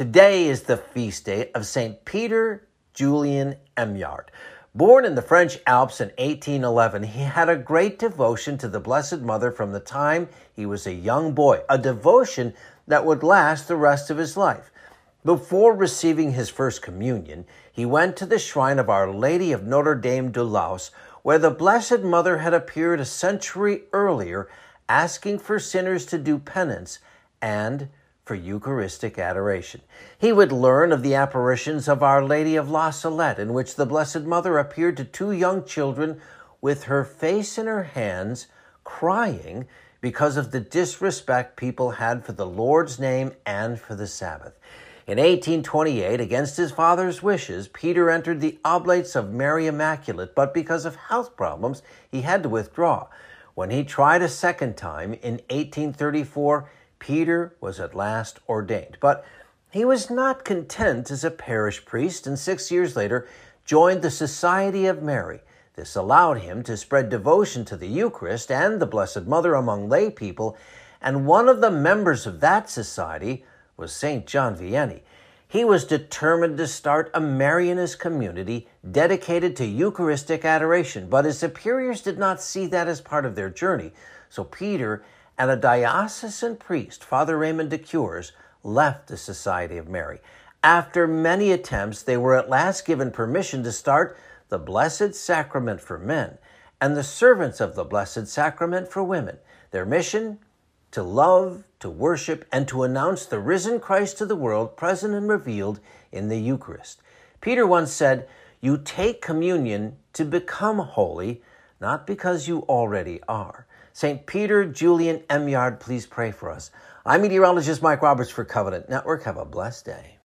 Today is the feast day of St. Peter Julian Eymard. Born in the French Alps in 1811, he had a great devotion to the Blessed Mother from the time he was a young boy, a devotion that would last the rest of his life. Before receiving his first communion, he went to the shrine of Our Lady of Notre Dame de Laus, where the Blessed Mother had appeared a century earlier, asking for sinners to do penance and for Eucharistic adoration. He would learn of the apparitions of Our Lady of La Salette, in which the Blessed Mother appeared to two young children with her face in her hands, crying because of the disrespect people had for the Lord's name and for the Sabbath. In 1828, against his father's wishes, Peter entered the Oblates of Mary Immaculate, but because of health problems, he had to withdraw. When he tried a second time in 1834, Peter was at last ordained. But he was not content as a parish priest, and six years later joined the Society of Mary. This allowed him to spread devotion to the Eucharist and the Blessed Mother among lay people, and one of the members of that society was St. John Vianney. He was determined to start a Marianist community dedicated to Eucharistic adoration, but his superiors did not see that as part of their journey. So Peter and a diocesan priest, Father Raymond de Cuers, left the Society of Mary. After many attempts, they were at last given permission to start the Blessed Sacrament for men and the Servants of the Blessed Sacrament for women. Their mission? To love, to worship, and to announce the risen Christ to the world, present and revealed in the Eucharist. Peter once said, You take communion to become holy, not because you already are. St. Peter Julian Eymard, please pray for us. I'm meteorologist Mike Roberts for Covenant Network. Have a blessed day.